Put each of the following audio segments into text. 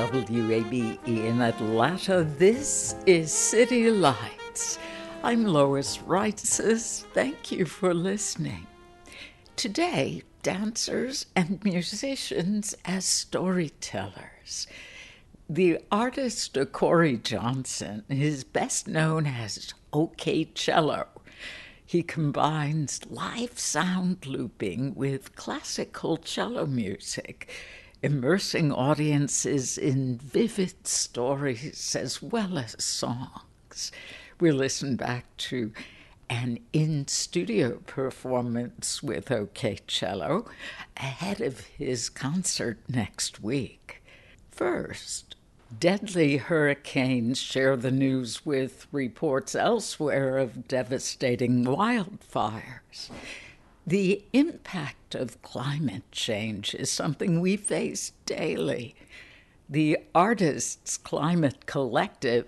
WABE in Atlanta. This is City Lights. I'm Lois Reitzes. Thank you for listening. Today, dancers and musicians as storytellers. The artist Corey Johnson is best known as OK Cello. He combines live sound looping with classical cello music immersing audiences in vivid stories as well as songs. We listen back to an in studio performance with OK Cello ahead of his concert next week. First, deadly hurricanes share the news with reports elsewhere of devastating wildfires. The impact of climate change is something we face daily. The Artists Climate Collective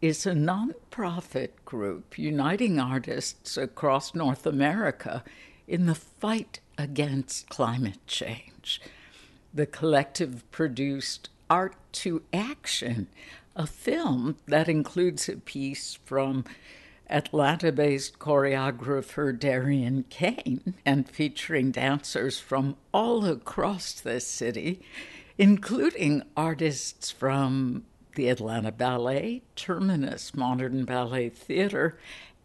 is a nonprofit group uniting artists across North America in the fight against climate change. The collective produced Art to Action, a film that includes a piece from Atlanta based choreographer Darian Kane and featuring dancers from all across the city, including artists from the Atlanta Ballet, Terminus Modern Ballet Theater,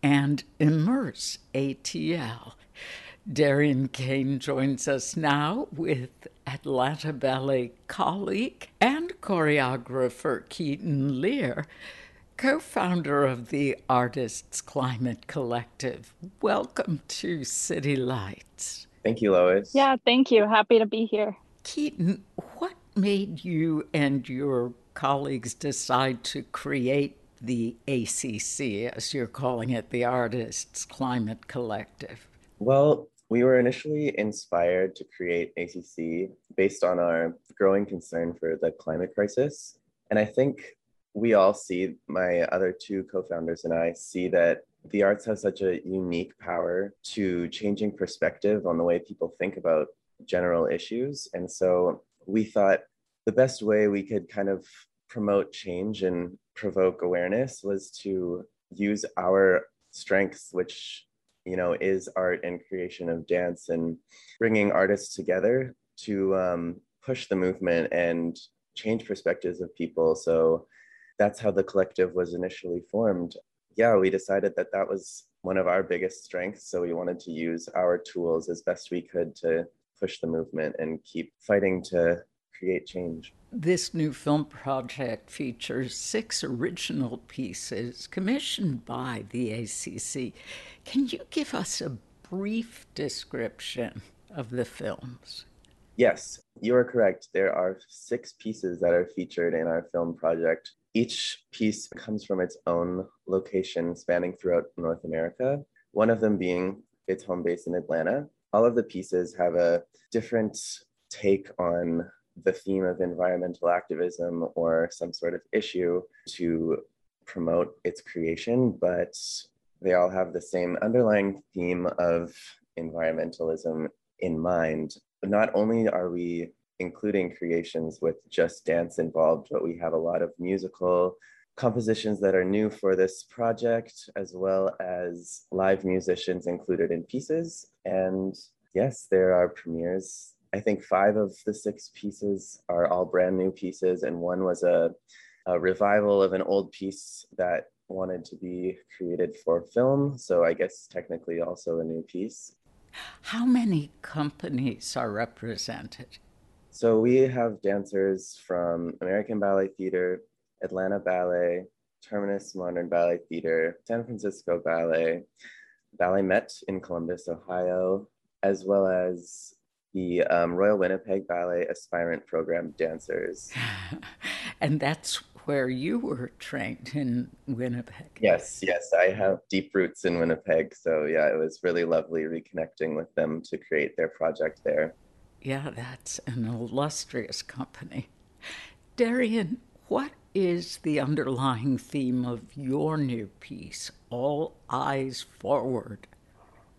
and Immerse ATL. Darian Kane joins us now with Atlanta Ballet colleague and choreographer Keaton Lear co founder of the Artists Climate Collective. Welcome to City Lights. Thank you, Lois. Yeah, thank you. Happy to be here. Keaton, what made you and your colleagues decide to create the ACC, as you're calling it, the Artists Climate Collective? Well, we were initially inspired to create ACC based on our growing concern for the climate crisis. And I think we all see, my other two co founders and I see that the arts has such a unique power to changing perspective on the way people think about general issues. And so we thought the best way we could kind of promote change and provoke awareness was to use our strengths, which you know is art and creation of dance and bringing artists together to um, push the movement and change perspectives of people so that's how the collective was initially formed. Yeah, we decided that that was one of our biggest strengths. So we wanted to use our tools as best we could to push the movement and keep fighting to create change. This new film project features six original pieces commissioned by the ACC. Can you give us a brief description of the films? Yes, you are correct. There are six pieces that are featured in our film project. Each piece comes from its own location spanning throughout North America, one of them being its home base in Atlanta. All of the pieces have a different take on the theme of environmental activism or some sort of issue to promote its creation, but they all have the same underlying theme of environmentalism in mind. Not only are we including creations with just dance involved, but we have a lot of musical compositions that are new for this project, as well as live musicians included in pieces. And yes, there are premieres. I think five of the six pieces are all brand new pieces, and one was a, a revival of an old piece that wanted to be created for film. So I guess technically also a new piece. How many companies are represented? So we have dancers from American Ballet Theater, Atlanta Ballet, Terminus Modern Ballet Theater, San Francisco Ballet, Ballet Met in Columbus, Ohio, as well as the um, Royal Winnipeg Ballet Aspirant Program dancers. and that's where you were trained in Winnipeg. Yes, yes, I have deep roots in Winnipeg. So, yeah, it was really lovely reconnecting with them to create their project there. Yeah, that's an illustrious company. Darian, what is the underlying theme of your new piece, All Eyes Forward?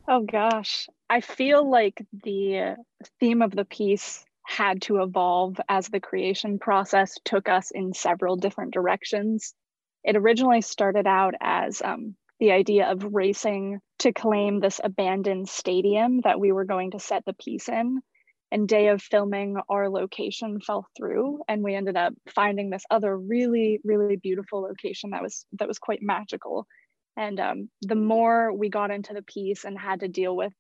Oh gosh, I feel like the theme of the piece had to evolve as the creation process took us in several different directions. It originally started out as um, the idea of racing to claim this abandoned stadium that we were going to set the piece in. And day of filming, our location fell through, and we ended up finding this other really, really beautiful location that was that was quite magical. And um, the more we got into the piece and had to deal with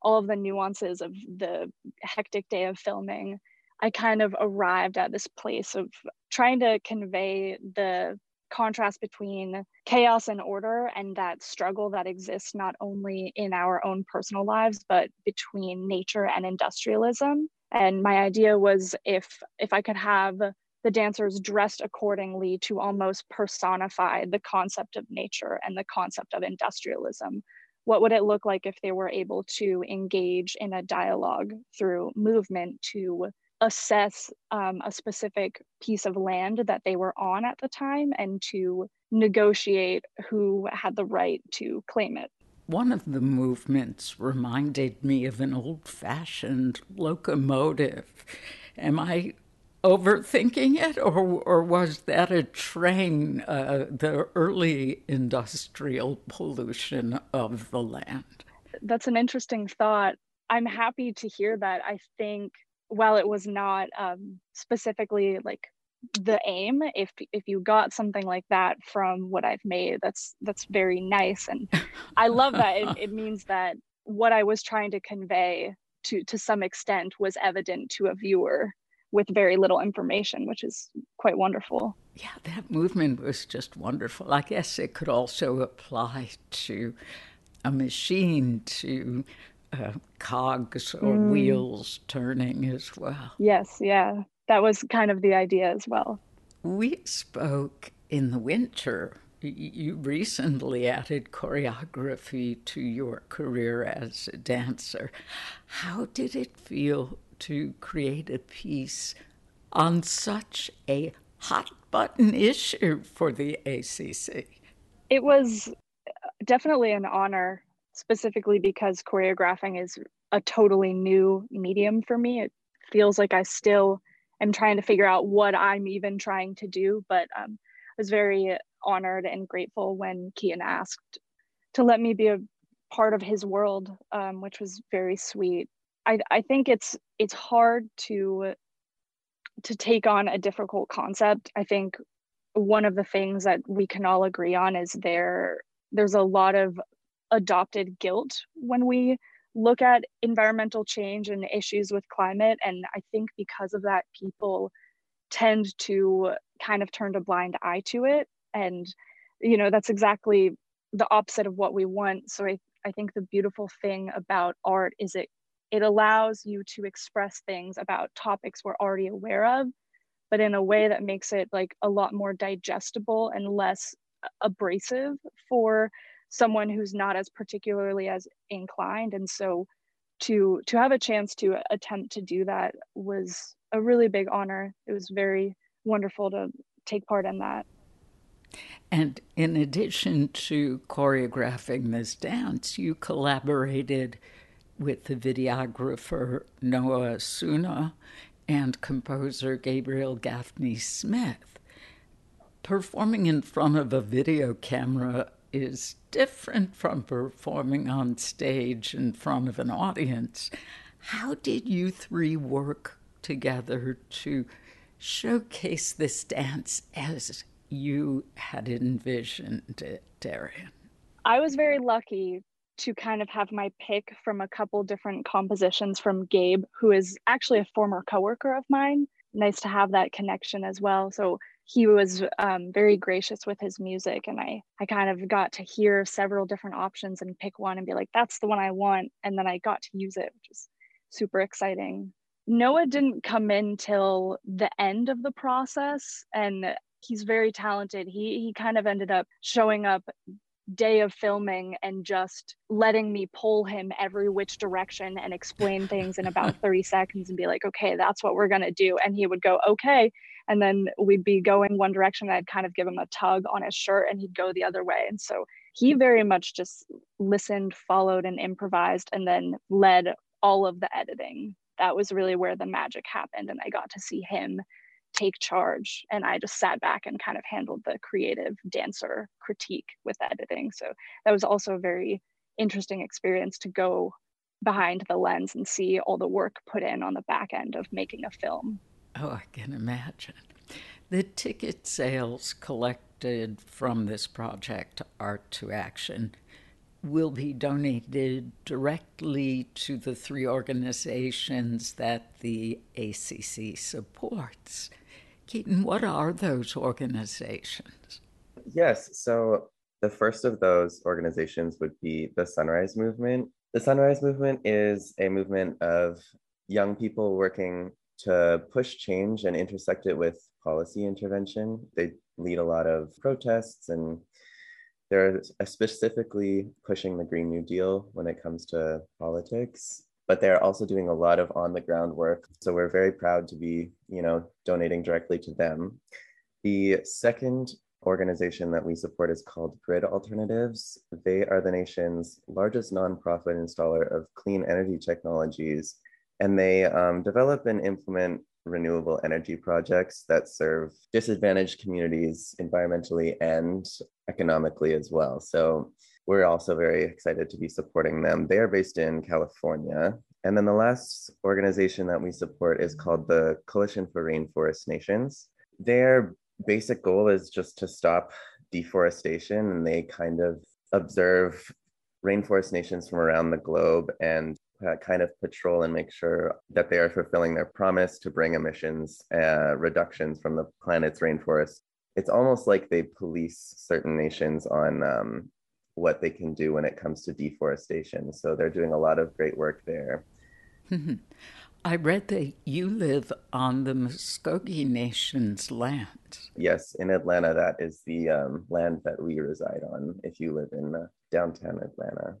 all of the nuances of the hectic day of filming, I kind of arrived at this place of trying to convey the contrast between chaos and order and that struggle that exists not only in our own personal lives but between nature and industrialism. And my idea was if if i could have the dancers dressed accordingly to almost personify the concept of nature and the concept of industrialism what would it look like if they were able to engage in a dialogue through movement to assess um, a specific piece of land that they were on at the time and to negotiate who had the right to claim it. One of the movements reminded me of an old fashioned locomotive. Am I overthinking it, or, or was that a train, uh, the early industrial pollution of the land? That's an interesting thought. I'm happy to hear that. I think while it was not um, specifically like the aim if if you got something like that from what i've made that's that's very nice. And i love that it, it means that what i was trying to convey to to some extent was evident to a viewer with very little information which is quite wonderful. Yeah that movement was just wonderful. I guess it could also apply to a machine to uh, cogs or mm. wheels turning as well. Yes, yeah. That was kind of the idea as well. We spoke in the winter. You recently added choreography to your career as a dancer. How did it feel to create a piece on such a hot button issue for the ACC? It was definitely an honor specifically because choreographing is a totally new medium for me. It feels like I still am trying to figure out what I'm even trying to do, but um, I was very honored and grateful when Keaton asked to let me be a part of his world, um, which was very sweet. I, I think it's it's hard to to take on a difficult concept. I think one of the things that we can all agree on is there there's a lot of adopted guilt when we look at environmental change and issues with climate. And I think because of that, people tend to kind of turn a blind eye to it. And, you know, that's exactly the opposite of what we want. So I, I think the beautiful thing about art is it it allows you to express things about topics we're already aware of, but in a way that makes it like a lot more digestible and less abrasive for someone who's not as particularly as inclined. And so to to have a chance to attempt to do that was a really big honor. It was very wonderful to take part in that. And in addition to choreographing this dance you collaborated with the videographer noah suna and composer gabriel gaffney smith. Performing in front of a video camera is different from performing on stage in front of an audience. How did you three work together to showcase this dance as you had envisioned it, Darian? I was very lucky to kind of have my pick from a couple different compositions from Gabe, who is actually a former coworker of mine. Nice to have that connection as well. So he was um, very gracious with his music, and I I kind of got to hear several different options and pick one and be like, that's the one I want, and then I got to use it, which is super exciting. Noah didn't come in till the end of the process, and he's very talented. He he kind of ended up showing up day of filming and just letting me pull him every which direction and explain things in about 30 seconds and be like, okay, that's what we're going to do. And he would go, okay. And then we'd be going one direction. I'd kind of give him a tug on his shirt and he'd go the other way. And so he very much just listened, followed, and improvised, and then led all of the editing. That was really where the magic happened. And I got to see him take charge and i just sat back and kind of handled the creative dancer critique with editing. So that was also a very interesting experience to go behind the lens and see all the work put in on the back end of making a film. Oh i can imagine. The ticket sales collected from this project art to action will be donated directly to the three organizations that the ACC supports. Keaton, what are those organizations? Yes, so the first of those organizations would be the Sunrise Movement. The Sunrise Movement is a movement of young people working to push change and intersect it with policy intervention. They lead a lot of protests and they're specifically pushing the Green New Deal when it comes to politics but they're also doing a lot of on the ground work. So we're very proud to be, you know, donating directly to them. The second organization that we support is called Grid Alternatives. They are the nation's largest nonprofit installer of clean energy technologies, and they um, develop and implement renewable energy projects that serve disadvantaged communities environmentally and economically as well. So we're also very excited to be supporting them. They are based in California. And then the last organization that we support is called the Coalition for Rainforest Nations. Their basic goal is just to stop deforestation, and they kind of observe rainforest nations from around the globe and kind of patrol and make sure that they are fulfilling their promise to bring emissions uh, reductions from the planet's rainforest. It's almost like they police certain nations on um, what they can do when it comes to deforestation. So they're doing a lot of great work there. I read that you live on the Muscogee Nation's land. Yes, in Atlanta, that is the um, land that we reside on if you live in uh, downtown Atlanta.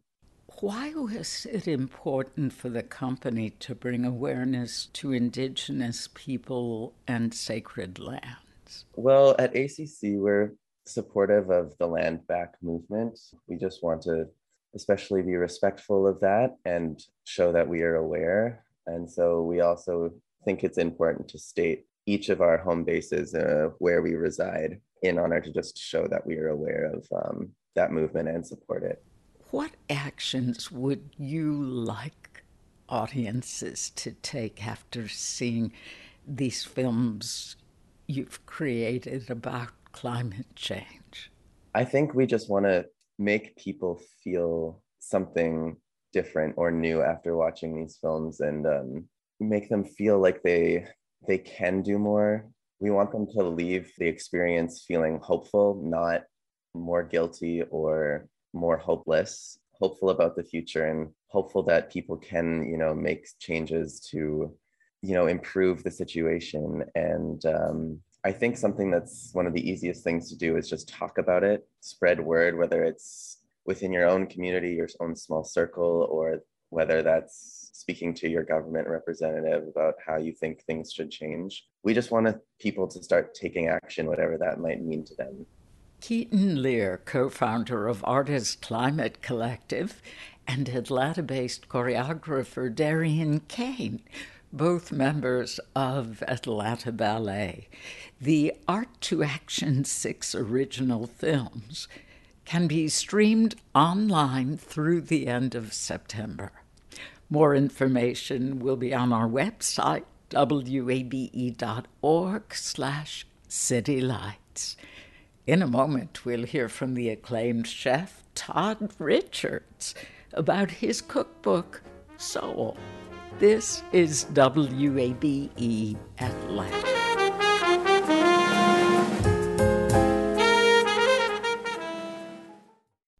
Why was it important for the company to bring awareness to Indigenous people and sacred lands? Well, at ACC, we're supportive of the land back movement. We just want to especially be respectful of that and show that we are aware. And so we also think it's important to state each of our home bases uh, where we reside in honor to just show that we are aware of um, that movement and support it. What actions would you like audiences to take after seeing these films you've created about climate change? I think we just want to make people feel something different or new after watching these films and um, make them feel like they they can do more we want them to leave the experience feeling hopeful not more guilty or more hopeless hopeful about the future and hopeful that people can you know make changes to you know improve the situation and um, I think something that's one of the easiest things to do is just talk about it, spread word, whether it's within your own community, your own small circle, or whether that's speaking to your government representative about how you think things should change. We just want people to start taking action, whatever that might mean to them. Keaton Lear, co founder of Artist Climate Collective, and Atlanta based choreographer Darian Kane both members of Atlanta Ballet. The Art to Action 6 original films can be streamed online through the end of September. More information will be on our website, wabe.org slash citylights. In a moment, we'll hear from the acclaimed chef Todd Richards about his cookbook, Soul. This is WABE Atlanta.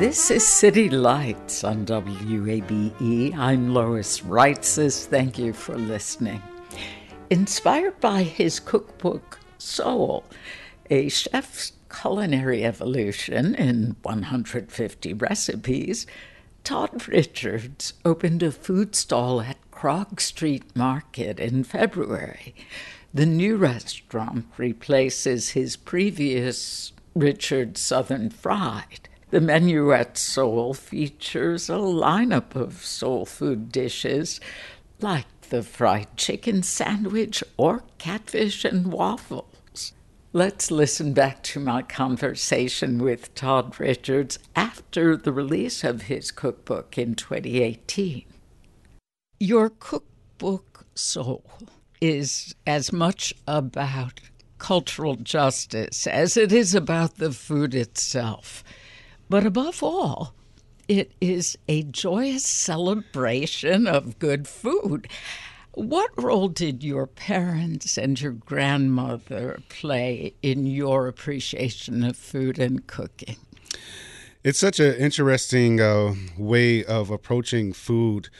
This is City Lights on WABE. I'm Lois Reitzes. Thank you for listening. Inspired by his cookbook, Soul, a chef's culinary evolution in 150 recipes, Todd Richards opened a food stall at Krog Street Market in February. The new restaurant replaces his previous Richard Southern Fried. The menu at Soul features a lineup of soul food dishes like the fried chicken sandwich or catfish and waffles. Let's listen back to my conversation with Todd Richards after the release of his cookbook in 2018. Your cookbook, Soul, is as much about cultural justice as it is about the food itself. But above all, it is a joyous celebration of good food. What role did your parents and your grandmother play in your appreciation of food and cooking? It's such an interesting uh, way of approaching food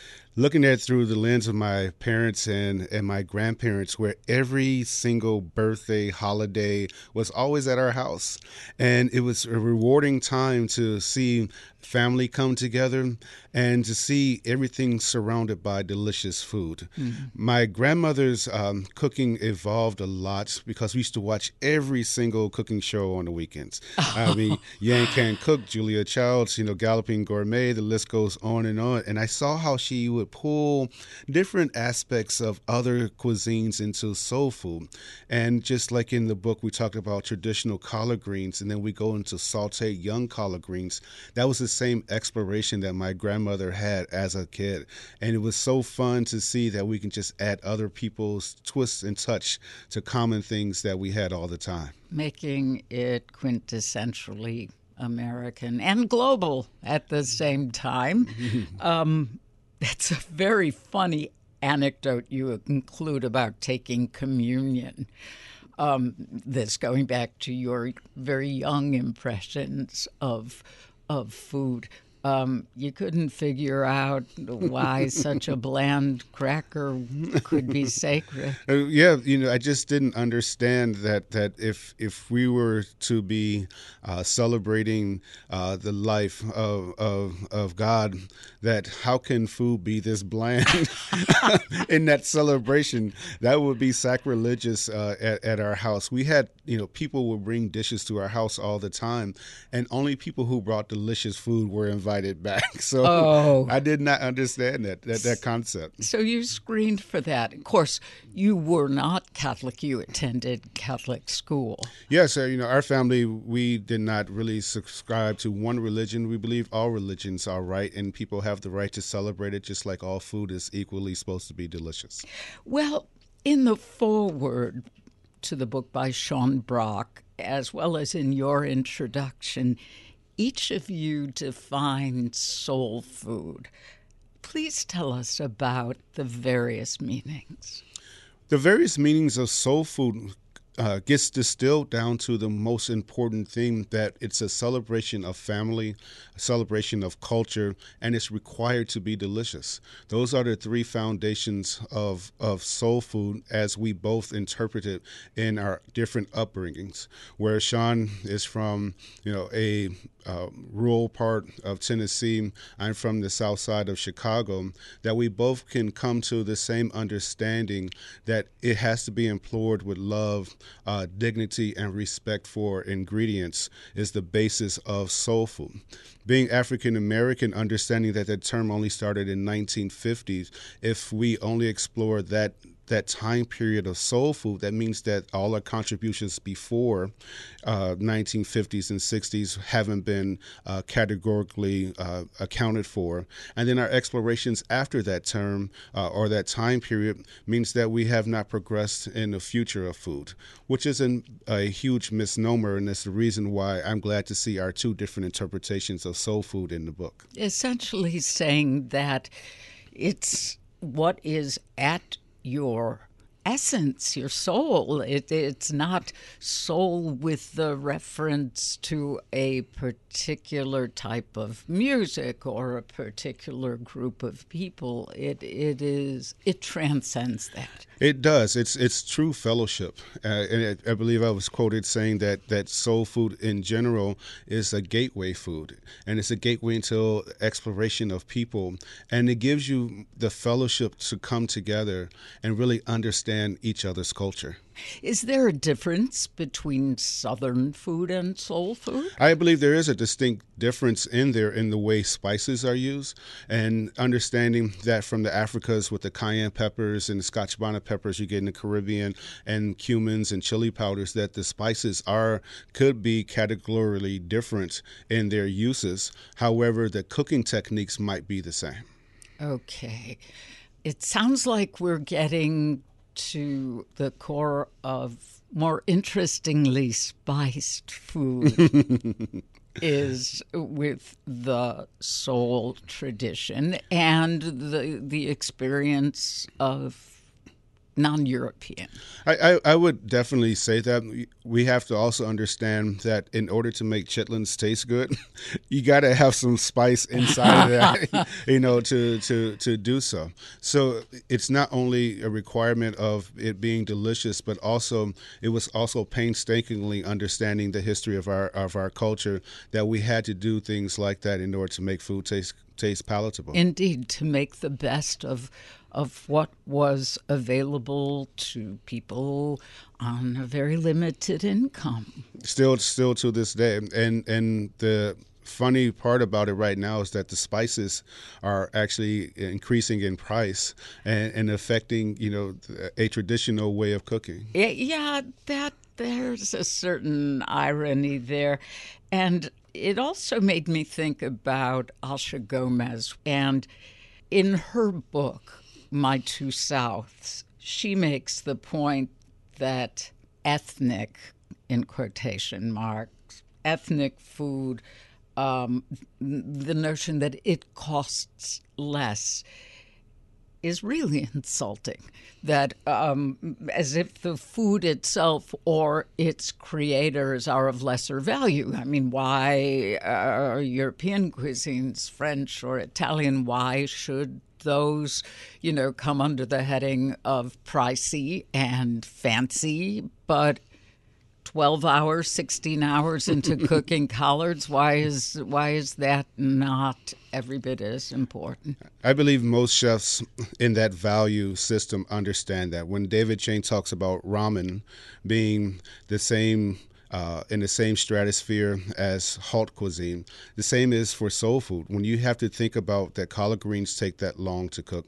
looking at it through the lens of my parents and, and my grandparents, where every single birthday, holiday was always at our house. And it was a rewarding time to see family come together and to see everything surrounded by delicious food. Mm-hmm. My grandmother's um, cooking evolved a lot because we used to watch every single cooking show on the weekends. I mean, Yan Can Cook, Julia Childs, you know, Galloping Gourmet, the list goes on and on. And I saw how she would pull different aspects of other cuisines into soul food. And just like in the book, we talked about traditional collard greens, and then we go into sauteed young collard greens. That was the same exploration that my grandmother had as a kid. And it was so fun to see that we can just add other people's twists and touch to common things that we had all the time. Making it quintessentially American and global at the same time. um, it's a very funny anecdote you include about taking communion. Um, this going back to your very young impressions of of food. Um, you couldn't figure out why such a bland cracker could be sacred. Uh, yeah, you know, I just didn't understand that that if if we were to be uh, celebrating uh, the life of, of of God, that how can food be this bland in that celebration? That would be sacrilegious uh, at, at our house. We had, you know, people would bring dishes to our house all the time, and only people who brought delicious food were invited invited back. So oh. I did not understand that, that that concept. So you screened for that. Of course, you were not Catholic. You attended Catholic school. Yes, you know, our family we did not really subscribe to one religion. We believe all religions are right, and people have the right to celebrate it, just like all food is equally supposed to be delicious. Well, in the foreword to the book by Sean Brock, as well as in your introduction, each of you define soul food. Please tell us about the various meanings. The various meanings of soul food uh, gets distilled down to the most important thing that it's a celebration of family, celebration of culture, and it's required to be delicious. Those are the three foundations of, of soul food as we both interpret it in our different upbringings. Where Sean is from, you know, a uh, rural part of Tennessee, I'm from the south side of Chicago, that we both can come to the same understanding that it has to be implored with love, uh, dignity, and respect for ingredients is the basis of soul food. Being African American, understanding that that term only started in 1950s, if we only explore that that time period of soul food, that means that all our contributions before uh, 1950s and 60s haven't been uh, categorically uh, accounted for. And then our explorations after that term uh, or that time period means that we have not progressed in the future of food, which is an, a huge misnomer. And that's the reason why I'm glad to see our two different interpretations of soul food in the book. Essentially saying that it's what is at your essence, your soul. It, it's not soul with the reference to a particular type of music or a particular group of people. It it is it transcends that. It does. It's it's true fellowship, uh, and I believe I was quoted saying that that soul food in general is a gateway food, and it's a gateway into exploration of people, and it gives you the fellowship to come together and really understand each other's culture. Is there a difference between Southern food and soul food? I believe there is a distinct difference in there in the way spices are used, and understanding that from the Africas with the cayenne peppers and the Scotch bonnet peppers you get in the Caribbean, and cumins and chili powders, that the spices are could be categorically different in their uses. However, the cooking techniques might be the same. Okay. It sounds like we're getting to the core of more interestingly spiced food is with the soul tradition and the the experience of non-European. I, I, I, would definitely say that we have to also understand that in order to make chitlins taste good, you got to have some spice inside of that, you know, to, to, to do so. So it's not only a requirement of it being delicious, but also it was also painstakingly understanding the history of our of our culture that we had to do things like that in order to make food taste taste palatable. Indeed, to make the best of of what was available to people on a very limited income. Still, still to this day, and and the funny part about it right now is that the spices are actually increasing in price and, and affecting you know a traditional way of cooking. Yeah, that there's a certain irony there, and it also made me think about Asha Gomez and in her book my Two Souths, she makes the point that ethnic, in quotation marks, ethnic food, um, the notion that it costs less is really insulting. That um, as if the food itself or its creators are of lesser value. I mean, why are European cuisines, French or Italian, why should those, you know, come under the heading of pricey and fancy, but 12 hours 16 hours into cooking collards why is why is that not every bit as important? I believe most chefs in that value system understand that. When david chang talks about ramen being the same uh, in the same stratosphere as haute cuisine. The same is for soul food. When you have to think about that collard greens take that long to cook,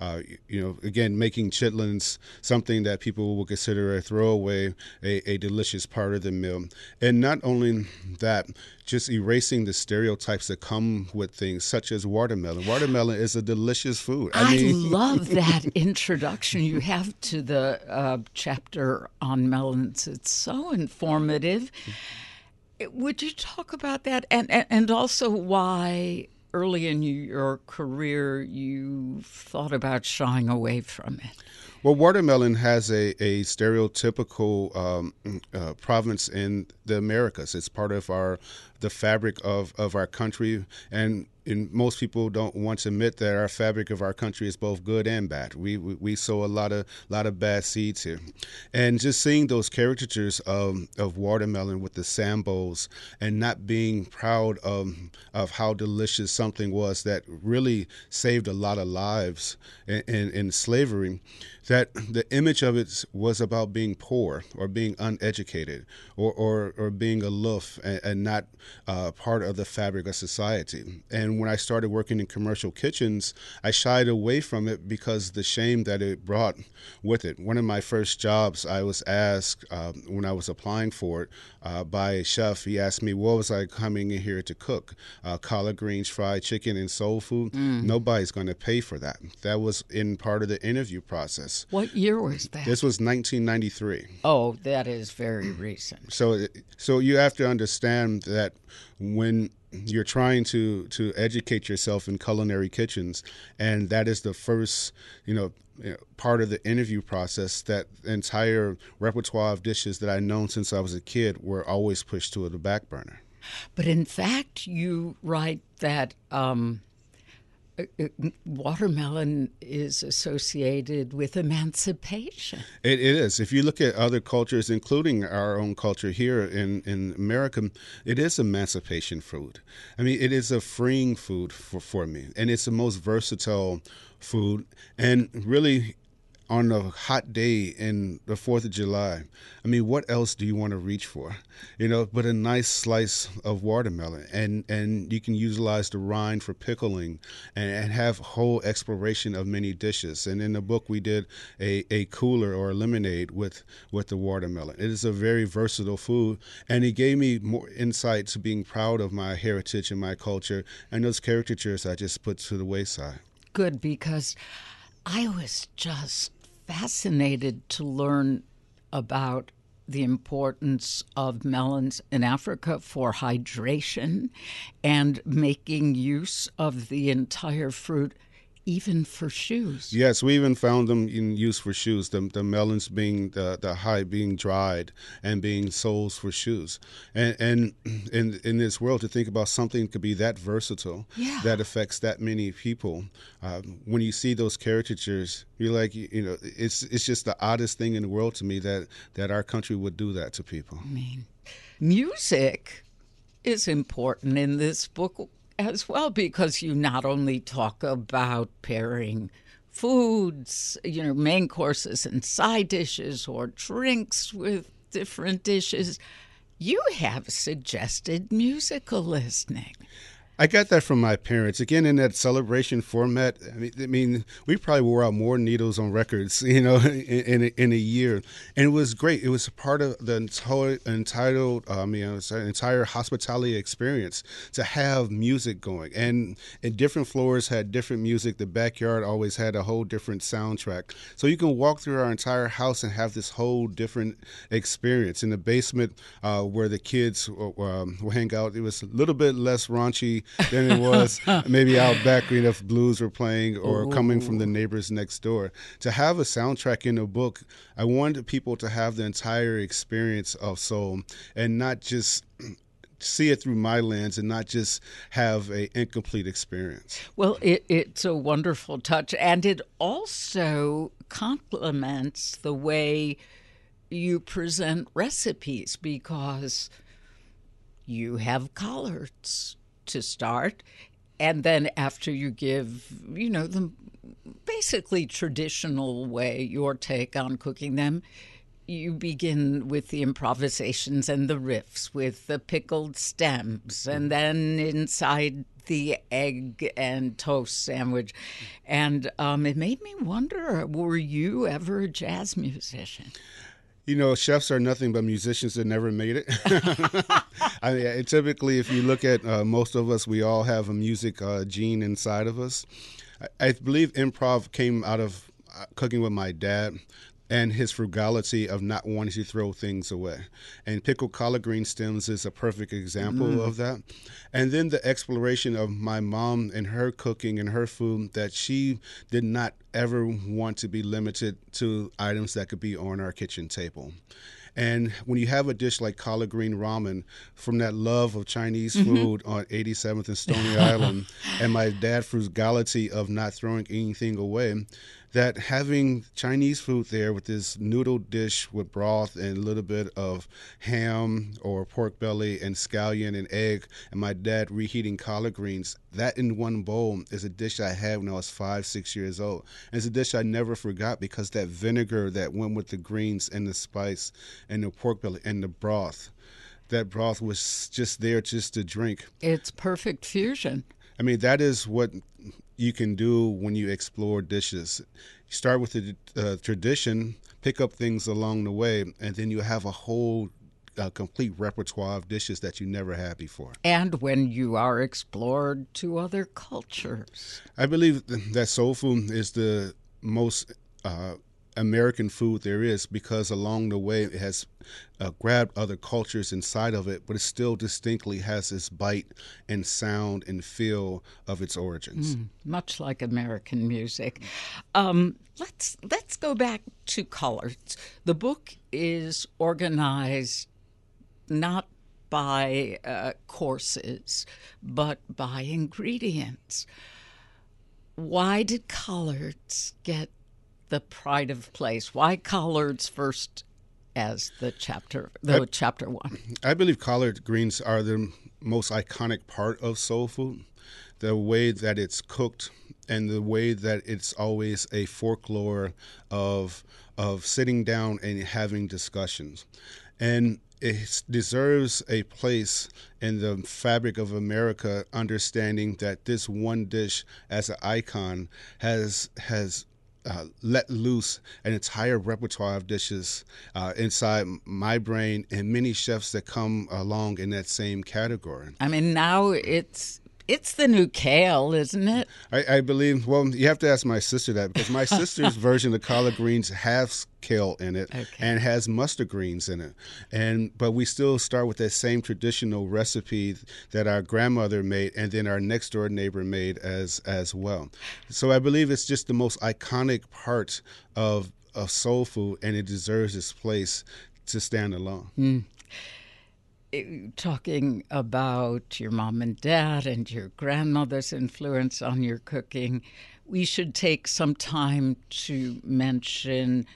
uh, you know, again, making chitlins something that people will consider a throwaway, a, a delicious part of the meal. And not only that, just erasing the stereotypes that come with things such as watermelon. Watermelon is a delicious food. I, I mean, love that introduction you have to the uh, chapter on melons. It's so informative. Would you talk about that and, and, and also why early in your career you thought about shying away from it? Well, watermelon has a, a stereotypical um, uh, province in the Americas. It's part of our the fabric of, of our country, and and most people don't want to admit that our fabric of our country is both good and bad. We we, we sow a lot of lot of bad seeds here, and just seeing those caricatures of of watermelon with the sambos and not being proud of of how delicious something was that really saved a lot of lives in, in, in slavery that the image of it was about being poor or being uneducated or, or, or being aloof and, and not uh, part of the fabric of society. And when I started working in commercial kitchens, I shied away from it because the shame that it brought with it. One of my first jobs, I was asked uh, when I was applying for it uh, by a chef. He asked me, What was I coming in here to cook? Uh, collard greens, fried chicken, and soul food? Mm. Nobody's going to pay for that. That was in part of the interview process. What year was that? This was 1993. Oh, that is very recent. So, so you have to understand that when you're trying to to educate yourself in culinary kitchens, and that is the first, you know, part of the interview process. That entire repertoire of dishes that I've known since I was a kid were always pushed to the back burner. But in fact, you write that. Um, Uh, uh, watermelon is associated with emancipation. It, it is. If you look at other cultures, including our own culture here in, in America, it is emancipation food. I mean, it is a freeing food for, for me, and it's the most versatile food. And really, on a hot day in the 4th of July, I mean, what else do you want to reach for? You know, but a nice slice of watermelon. And, and you can utilize the rind for pickling and, and have whole exploration of many dishes. And in the book, we did a, a cooler or a lemonade with, with the watermelon. It is a very versatile food. And it gave me more insight to being proud of my heritage and my culture and those caricatures I just put to the wayside. Good, because I was just fascinated to learn about the importance of melons in Africa for hydration and making use of the entire fruit even for shoes. Yes, we even found them in use for shoes. The, the melons being the, the high being dried and being soles for shoes. And and in in this world to think about something could be that versatile yeah. that affects that many people. Uh, when you see those caricatures, you're like you know it's it's just the oddest thing in the world to me that that our country would do that to people. I mean, music is important in this book as well because you not only talk about pairing foods, you know, main courses and side dishes or drinks with different dishes, you have suggested musical listening. I got that from my parents. Again, in that celebration format, I mean, I mean we probably wore out more needles on records, you know, in, in, a, in a year. And it was great. It was part of the entire, entitled, um, you know, entire hospitality experience to have music going. And, and different floors had different music. The backyard always had a whole different soundtrack. So you can walk through our entire house and have this whole different experience. In the basement uh, where the kids uh, um, hang out, it was a little bit less raunchy than it was maybe out back you know, if blues were playing or Ooh. coming from the neighbors next door. To have a soundtrack in a book, I wanted people to have the entire experience of soul and not just see it through my lens and not just have a incomplete experience. Well, it, it's a wonderful touch, and it also complements the way you present recipes because you have collards to start. And then after you give, you know, the basically traditional way, your take on cooking them, you begin with the improvisations and the riffs with the pickled stems, and then inside the egg and toast sandwich. And um, it made me wonder were you ever a jazz musician? You know, chefs are nothing but musicians that never made it. I mean, typically, if you look at uh, most of us, we all have a music uh, gene inside of us. I, I believe improv came out of uh, cooking with my dad and his frugality of not wanting to throw things away. And pickled collard green stems is a perfect example mm. of that. And then the exploration of my mom and her cooking and her food that she did not ever want to be limited to items that could be on our kitchen table. And when you have a dish like collard green ramen from that love of Chinese mm-hmm. food mm-hmm. on 87th and Stony Island, and my dad's frugality of not throwing anything away, that having Chinese food there with this noodle dish with broth and a little bit of ham or pork belly and scallion and egg, and my dad reheating collard greens, that in one bowl is a dish I had when I was five, six years old. And it's a dish I never forgot because that vinegar that went with the greens and the spice and the pork belly and the broth that broth was just there just to drink. It's perfect fusion. I mean, that is what you can do when you explore dishes. You start with the uh, tradition, pick up things along the way, and then you have a whole uh, complete repertoire of dishes that you never had before. And when you are explored to other cultures. I believe that soul food is the most uh, American food there is because along the way it has uh, grabbed other cultures inside of it, but it still distinctly has this bite and sound and feel of its origins. Mm, much like American music. Um, let's let's go back to colors. The book is organized not by uh, courses, but by ingredients. Why did collards get the pride of place? Why collards first as the chapter, the I, chapter one? I believe collard greens are the most iconic part of soul food. The way that it's cooked and the way that it's always a folklore of of sitting down and having discussions. And it deserves a place in the fabric of America, understanding that this one dish as an icon has has uh, let loose an entire repertoire of dishes uh, inside my brain and many chefs that come along in that same category. I mean, now it's it's the new kale, isn't it? I, I, believe. Well, you have to ask my sister that because my sister's version of collard greens has kale in it okay. and has mustard greens in it, and but we still start with that same traditional recipe that our grandmother made, and then our next door neighbor made as as well. So I believe it's just the most iconic part of of soul food, and it deserves its place to stand alone. Mm talking about your mom and dad and your grandmother's influence on your cooking, we should take some time to mention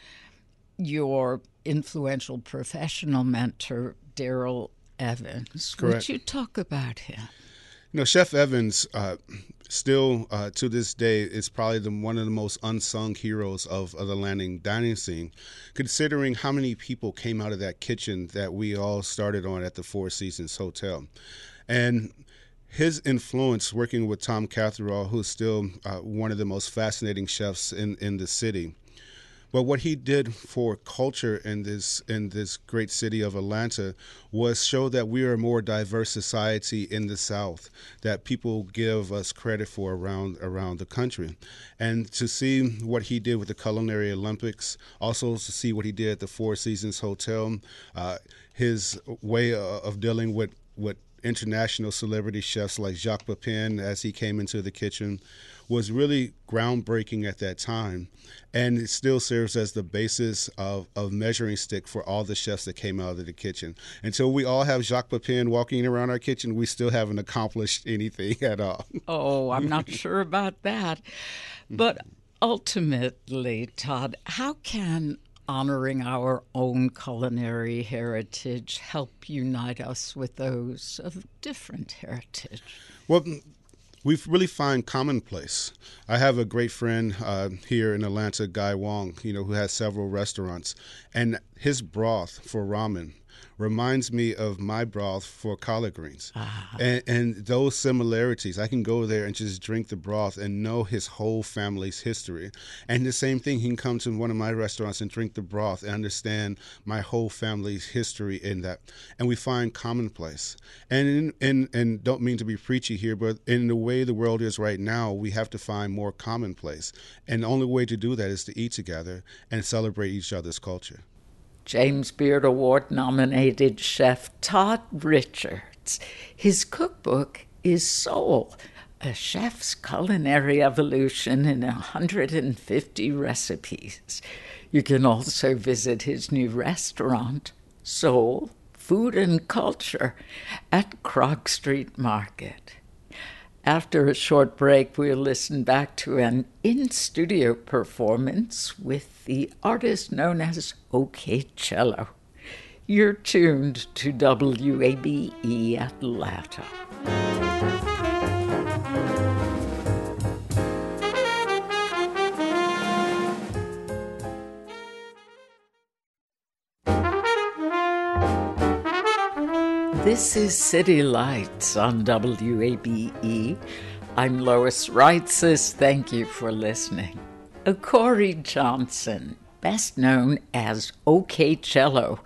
your influential professional mentor, Darrell Evans. Correct. Would you talk about him? You know, Chef Evans, uh, still uh, to this day, is probably the, one of the most unsung heroes of, of the Atlanta dining scene, considering how many people came out of that kitchen that we all started on at the Four Seasons Hotel. And his influence working with Tom Catherall, who's still uh, one of the most fascinating chefs in, in the city, but what he did for culture in this in this great city of Atlanta was show that we are a more diverse society in the South that people give us credit for around around the country, and to see what he did with the Culinary Olympics, also to see what he did at the Four Seasons Hotel, uh, his way of dealing with with international celebrity chefs like Jacques Pepin as he came into the kitchen was really groundbreaking at that time. And it still serves as the basis of, of measuring stick for all the chefs that came out of the kitchen. Until we all have Jacques Pepin walking around our kitchen, we still haven't accomplished anything at all. Oh, I'm not sure about that. But ultimately, Todd, how can honoring our own culinary heritage help unite us with those of different heritage? Well, we really find commonplace. I have a great friend uh, here in Atlanta, Guy Wong, you know, who has several restaurants, and his broth for ramen reminds me of my broth for collard greens. Ah. And, and those similarities, I can go there and just drink the broth and know his whole family's history. And the same thing, he can come to one of my restaurants and drink the broth and understand my whole family's history in that. And we find commonplace. And in, in, and don't mean to be preachy here, but in the way the world is right now, we have to find more commonplace. And the only way to do that is to eat together and celebrate each other's culture. James Beard Award nominated chef Todd Richards. His cookbook is Soul, a chef's culinary evolution in 150 recipes. You can also visit his new restaurant, Soul Food and Culture, at Krog Street Market. After a short break, we'll listen back to an in studio performance with the artist known as OK Cello. You're tuned to WABE Atlanta. This is City Lights on WABE. I'm Lois Reitzes. Thank you for listening. Corey Johnson, best known as OK Cello,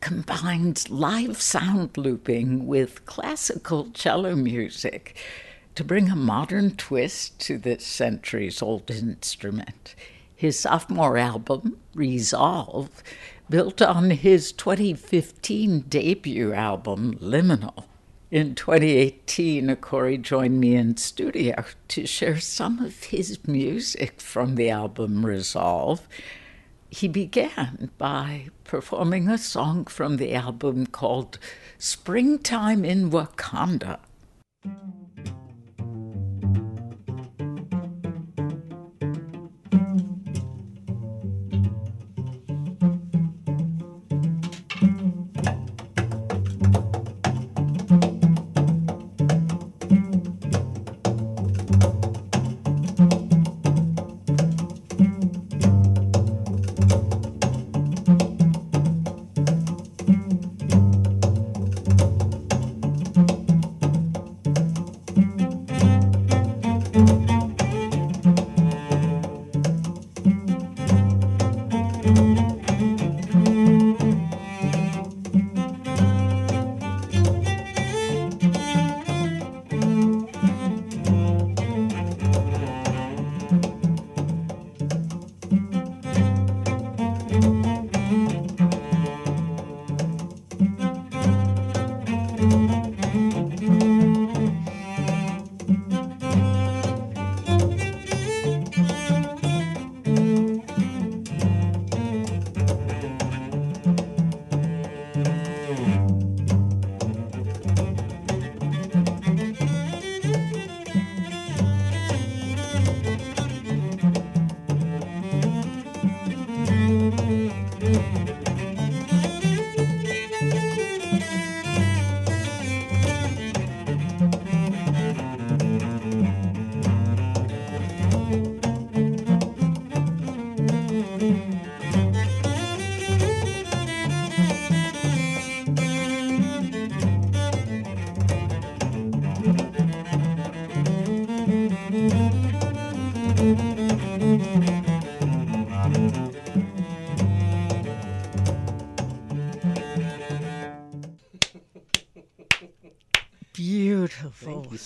combines live sound looping with classical cello music to bring a modern twist to this centuries old instrument. His sophomore album, Resolve, built on his 2015 debut album, Liminal. In 2018, Corey joined me in studio to share some of his music from the album Resolve. He began by performing a song from the album called Springtime in Wakanda.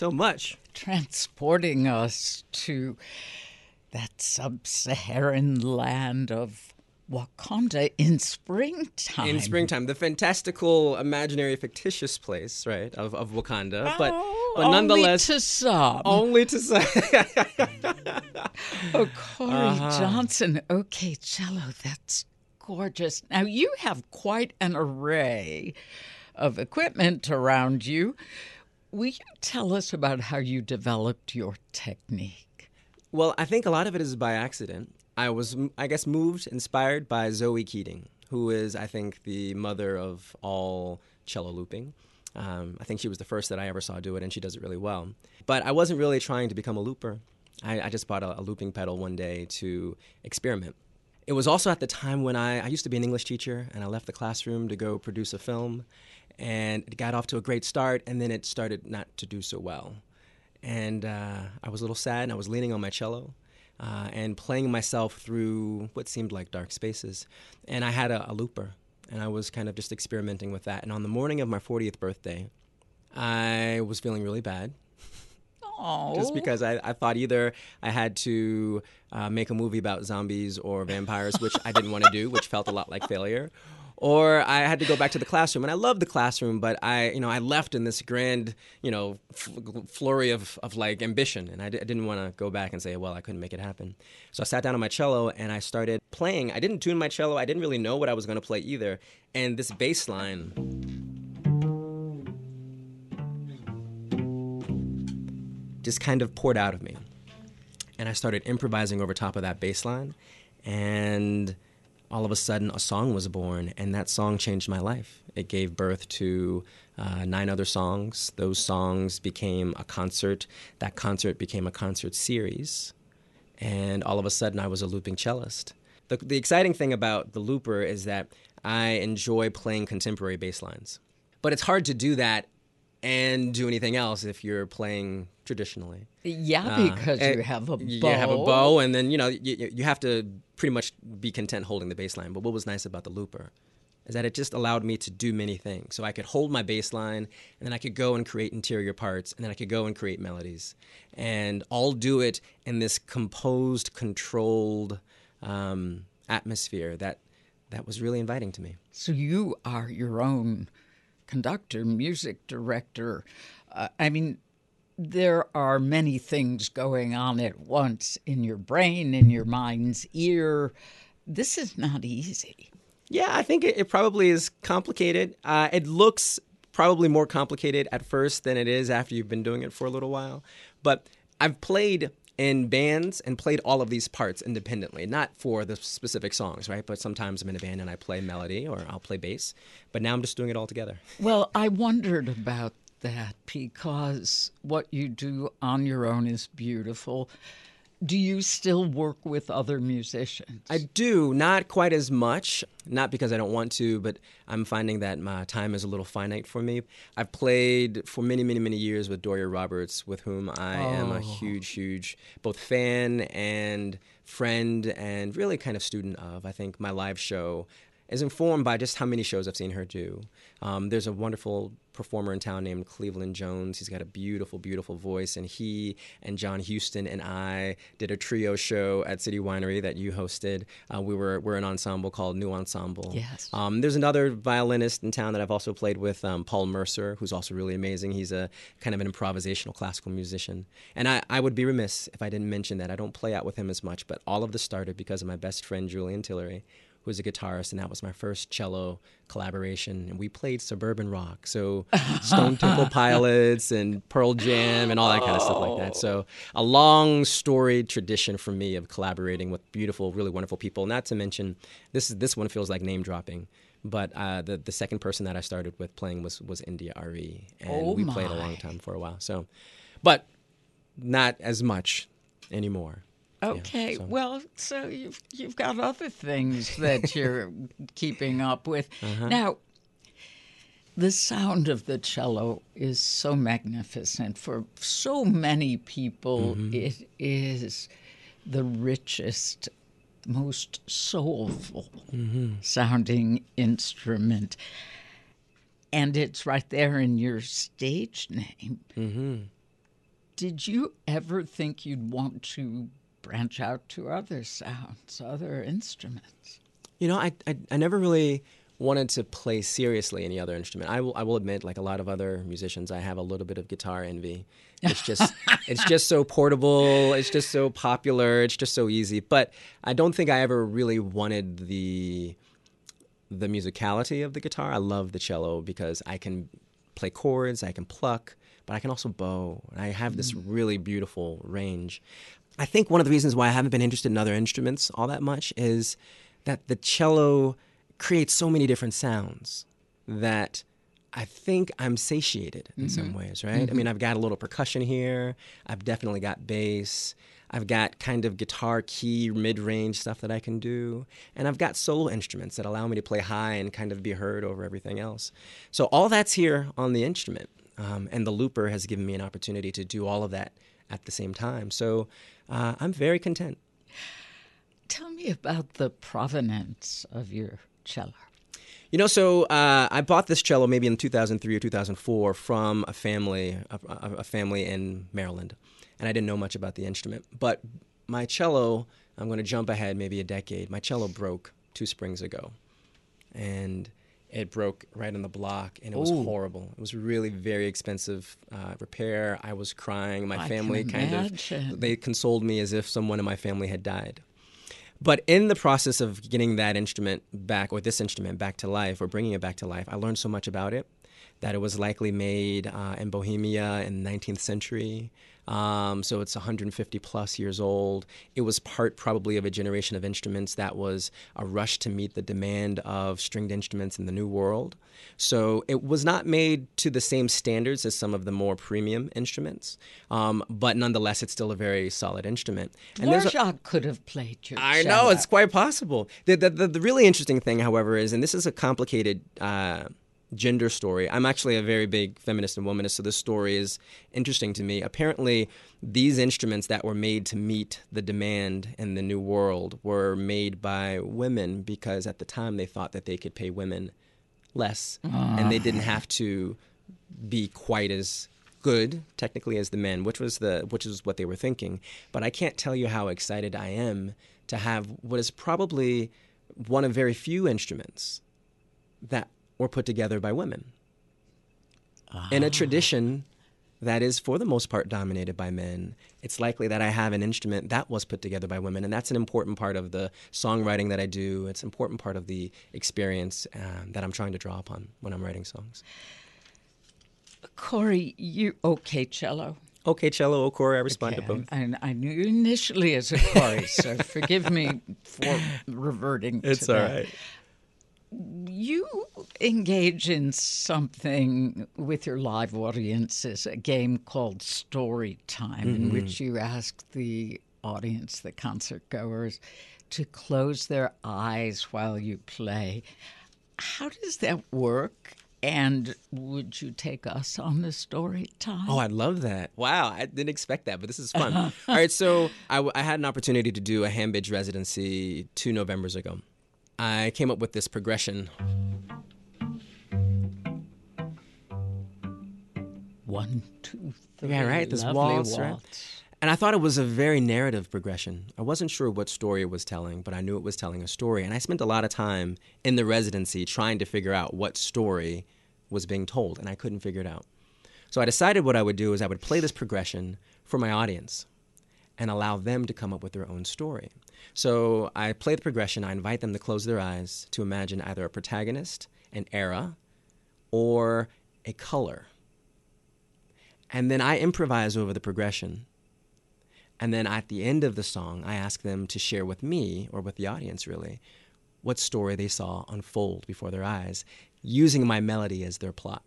So much. Transporting us to that sub Saharan land of Wakanda in springtime. In springtime, the fantastical, imaginary, fictitious place, right, of, of Wakanda. Oh, but but nonetheless, only to some. Only to some. oh, Corey uh-huh. Johnson. OK, cello. That's gorgeous. Now you have quite an array of equipment around you. Will you tell us about how you developed your technique? Well, I think a lot of it is by accident. I was, I guess, moved, inspired by Zoe Keating, who is, I think, the mother of all cello looping. Um, I think she was the first that I ever saw do it, and she does it really well. But I wasn't really trying to become a looper. I, I just bought a, a looping pedal one day to experiment. it was also at the time when I, I used to be an English teacher and I left the classroom to go produce a film. And it got off to a great start, and then it started not to do so well. And uh, I was a little sad, and I was leaning on my cello. Uh, and playing myself through what seemed like dark spaces. And I had a, a, looper, and I was kind of just experimenting with that. And on the morning of my 40th birthday, I was feeling really bad. Just because I, I thought either I had to uh, make a movie about zombies or vampires, which I didn't want to do, which felt a lot like failure, or I had to go back to the classroom. And I love the classroom, but I, you know, I left in this grand, you know, flurry of, of like ambition, and I d- I didn't want to go back and say, well, I couldn't make it happen. So I sat down on my cello and I started playing. I didn't tune my cello. I didn't really know what I was going to play either. And this bass line just kind of poured out of me. And I started improvising over top of that bass line. And all of a sudden, a song was born. And that song changed my life. It gave birth to uh, nine other songs. Those songs became a concert. That concert became a concert series. And all of a sudden, I was a looping cellist. The, the exciting thing about the looper is that I enjoy playing contemporary bass lines. But it's hard to do that and do anything else if you're playing traditionally. Yeah, uh, because uh, you have a bow. You have a bow, and then you know you, you have to pretty much be content holding the bass line. But what was nice about the looper is that it just allowed me to do many things. So I could hold my bass line, and then I could go and create interior parts, and then I could go and create melodies, and all do it in this composed, controlled um, atmosphere that that was really inviting to me. So you are your own conductor, music director. Uh, I mean, there are many things going on at once in your brain, in your mind's ear. This is not easy. Yeah, I think it, it probably is complicated. Uh, it looks probably more complicated at first than it is after you've been doing it for a little while. But I've played in bands and played all of these parts independently, not for the specific songs, right? But sometimes I'm in a band and I play melody or I'll play bass. But now I'm just doing it all together. Well, I wondered about that because what you do on your own is beautiful. Do you still work with other musicians? I do, not quite as much. Not because I don't want to, but I'm finding that my time is a little finite for me. I've played for many, many, many years with Doria Roberts, with whom I oh. am a oh. huge, huge both fan and friend and really kind of student of. I think my live show is informed by just how many shows I've seen her do. Um, there's a wonderful performer in town named Cleveland Jones. He's got a beautiful, beautiful voice, and he and John Houston and I did a trio show at City Winery that you hosted. Uh, we were we're an ensemble called New Ensemble. Yes. Um, there's another violinist in town that I've also played with, um, Paul Mercer, who's also really amazing. He's a kind of an improvisational classical musician, and I, I would be remiss if I didn't mention that I don't play out with him as much, but all of this started because of my best friend Julian Tillery who's a guitarist, and that was my first cello collaboration. And we played suburban rock, so Stone Temple Pilots and Pearl Jam and all that kind of stuff like that. So a long storied tradition for me of collaborating with beautiful, really wonderful people. Not to mention, this is this one feels like name dropping. But uh, the the second person that I started with playing was was India Arie, and oh we played a long time for a while. So, but not as much anymore. Okay, yeah, so. well, so you've you've got other things that you're keeping up with uh-huh. now. The sound of the cello is so magnificent for so many people. Mm-hmm. It is the richest, most soulful mm-hmm. sounding instrument, and it's right there in your stage name. Mm-hmm. Did you ever think you'd want to branch out to other sounds, other instruments? You know, I, I, I never really wanted to play seriously any other instrument. I will I will admit, like a lot of other musicians, I have a little bit of guitar envy. It's just it's just so portable. It's just so popular. It's just so easy. But I don't think I ever really wanted the the musicality of the guitar. I love the cello because I can play chords, I can pluck, but I can also bow. I have this mm. really beautiful range. I think one of the reasons why I haven't been interested in other instruments all that much is that the cello creates so many different sounds that I think I'm satiated in some ways, right? I mean, I've got a little percussion here. I've definitely got bass. I've got kind of guitar key, mid range stuff that I can do. And I've got solo instruments that allow me to play high and kind of be heard over everything else. So all that's here on the instrument. Um, and the looper has given me an opportunity to do all of that at the same time. So uh, I'm very content. Tell me about the provenance of your cello. You know, so uh, I bought this cello maybe in 2003 or 2004 from a family, a, a, a family in Maryland, and I didn't know much about the instrument. But my cello, I'm going to jump ahead maybe a decade. My cello broke two springs ago, and it broke right in the block, and it was Ooh. horrible. It was really very expensive uh, repair. I was crying. My I family kind of they consoled me as if someone in my family had died. But in the process of getting that instrument back, or this instrument back to life, or bringing it back to life, I learned so much about it that it was likely made uh, in Bohemia in the 19th century. Um, so it's 150 plus years old. It was part probably of a generation of instruments that was a rush to meet the demand of stringed instruments in the New World. So it was not made to the same standards as some of the more premium instruments, um, but nonetheless, it's still a very solid instrument. there's a- Dvorak could have played your I know it's quite possible. The, the the the really interesting thing, however, is, and this is a complicated uh, gender story. I'm actually a very big feminist and womanist, so this story is interesting to me. Apparently, these instruments that were made to meet the demand in the new world were made by women because at the time they thought that they could pay women less, and they didn't ah. have to be quite as good technically as the men, which was the which is what they were thinking. But I can't tell you how excited I am to have what is probably one of very few instruments that were put together by women. In a tradition that is for the most part dominated by men it's likely that i have an instrument that was put together by women and that's an important part of the songwriting that i do. It's an important part of the experience um, that i'm trying to draw upon when i'm writing songs. Corey, you okay, cello? okay cello corey i respond to both I, I knew you initially as a Corey, so forgive me for reverting it's to all that. right You engage in something with your live audiences, a game called Story Time, in which mm-hmm. you ask the audience, the concert goers, to close their eyes while you play. How does that work? And would you take us on the story time? Oh, I'd love that. Wow, I didn't expect that, but this is fun. Uh-huh. All right, so I, w- I had an opportunity to do a Hambidge residency two Novembers ago. I came up with this progression. One, two, three. Yeah, right, this lovely waltz, right? waltz. And I thought it was a very narrative progression. I wasn't sure what story it was telling, but I knew it was telling a story. And I spent a lot of time in the residency trying to figure out what story was being told, and I couldn't figure it out. So I decided what I would do is I would play this progression for my audience and allow them to come up with their own story. So I play the progression, I invite them to close their eyes to imagine either a protagonist, an era, or a color. And then I improvise over the progression. And then at the end of the song, I ask them to share with me, or with the audience really, what story they saw unfold before their eyes, using my melody as their plot.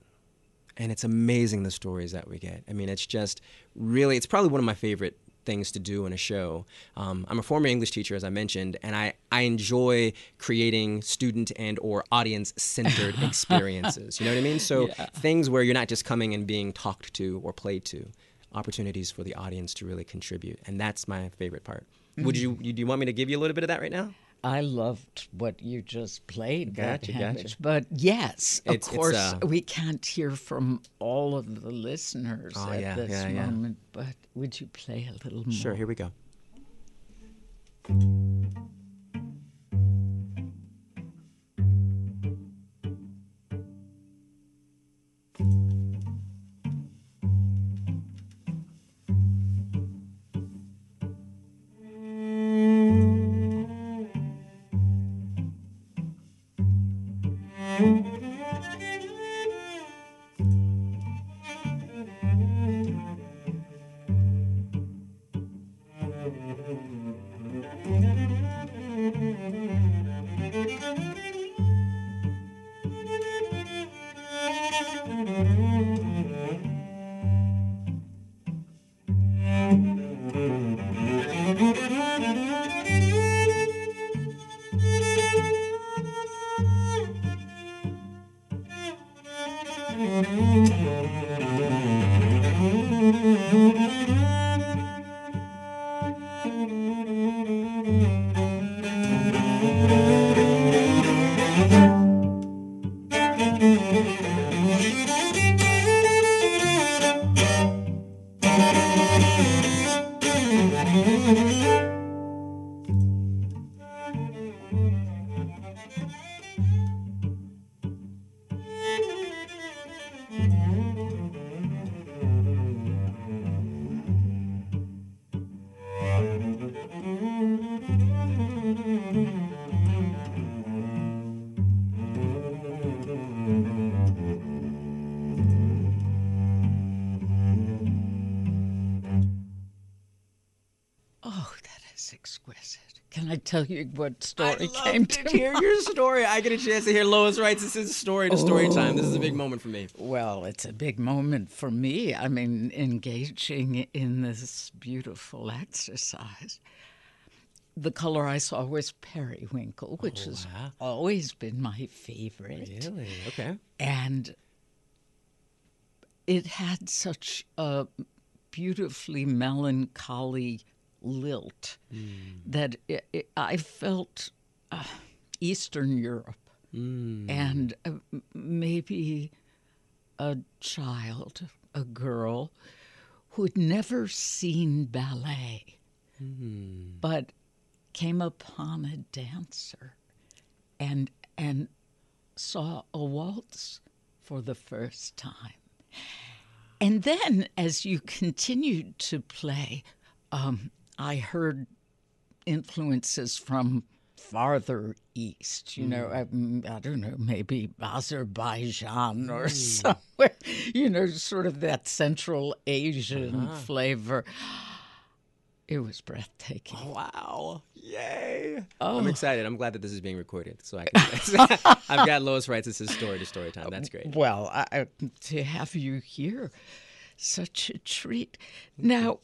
And it's amazing the stories that we get. I mean, it's just really, it's probably one of my favorite things to do in a show. Um, I'm a former English teacher, as I mentioned, and I, I enjoy creating student and or audience centered experiences. You know what I mean? So things where you're not just coming and being talked to or played to, opportunities for the audience to really contribute, and that's my favorite part. Would you, you do you want me to give you a little bit of that right now? I loved what you just played. that Gotcha, gotcha. But yes, of It's- it's, course, uh, we can't hear from all of the listeners Oh, at yeah, this yeah, yeah. moment. But would you play a little more? Sure, here we go. Tell you what story I came to to hear mind? your story. I get a chance to hear Lois Reitzes. This is a story to story oh. time. This is a big moment for me. Well, it's a big moment for me. I mean, engaging in this beautiful exercise. The color I saw was periwinkle, oh, which has wow. always been my favorite. Really? Okay. And it had such a beautifully melancholy lilt that it, it, I felt uh, Eastern Europe and uh, maybe a child, a girl who'd never seen ballet, but came upon a dancer and and saw a waltz for the first time. And then, as you continued to play, um, I heard influences from farther east, you know, hmm. um, I don't know, maybe Azerbaijan or hmm. somewhere, you know, sort of that Central Asian uh-huh. flavor. It was breathtaking. Oh, wow. Yay. Oh. I'm excited. I'm glad that this is being recorded. So I can, I've got Lois Reitzes. This is story to story time. That's great. Well, I, I- to have you here, such a treat. Now,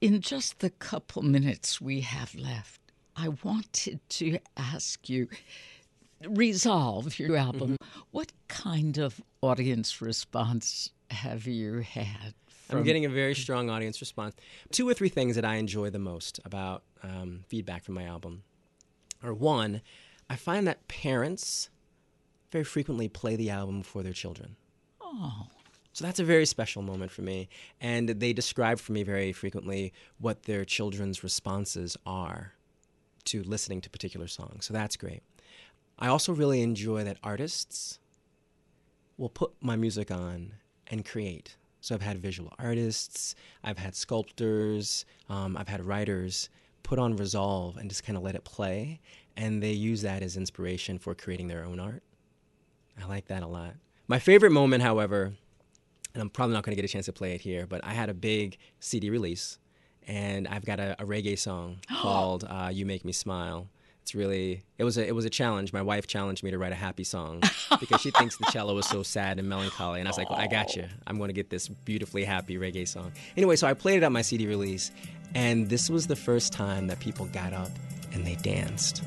in just the couple minutes we have left, I wanted to ask you Resolve, your album, what kind of audience response have you had? I'm getting a very strong audience response. Two or three things that I enjoy the most about um, feedback from my album are one, I find that parents very frequently play the album for their children. Oh, So that's a very special moment for me. And they describe for me very frequently what their children's responses are to listening to particular songs. So that's great. I also really enjoy that artists will put my music on and create. So I've had visual artists, I've had sculptors, um, I've had writers put on Resolve and just kind of let it play. And they use that as inspiration for creating their own art. I like that a lot. My favorite moment, however, and I'm probably not going to get a chance to play it here, but I had a big CD release, and I've got a, a reggae song called uh, "You Make Me Smile." It's really it was a it was a challenge. My wife challenged me to write a happy song because she thinks the cello is so sad and melancholy, and I was like, well, "I got you. I'm going to get this beautifully happy reggae song." Anyway, so I played it on my CD release, and this was the first time that people got up and they danced.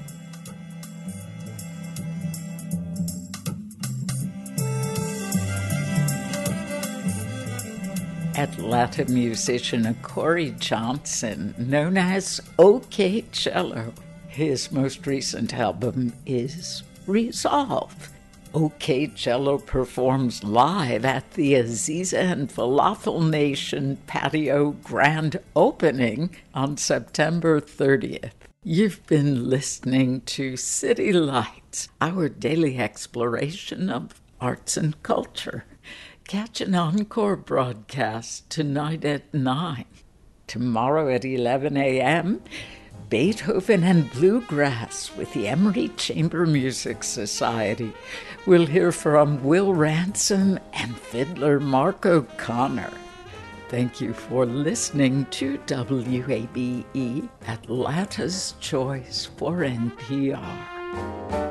Atlanta musician Corey Johnson, known as OK Cello. His most recent album is Resolve. OK Cello performs live at the Aziza and Falafel Nation patio grand opening on September 30th. You've been listening to City Lights, our daily exploration of arts and culture. Catch an encore broadcast tonight at 9. Tomorrow at 11 a.m., Beethoven and Bluegrass with the Emory Chamber Music Society. We'll hear from Will Ransom and fiddler Mark O'Connor. Thank you for listening to WABE, Atlanta's Choice for NPR.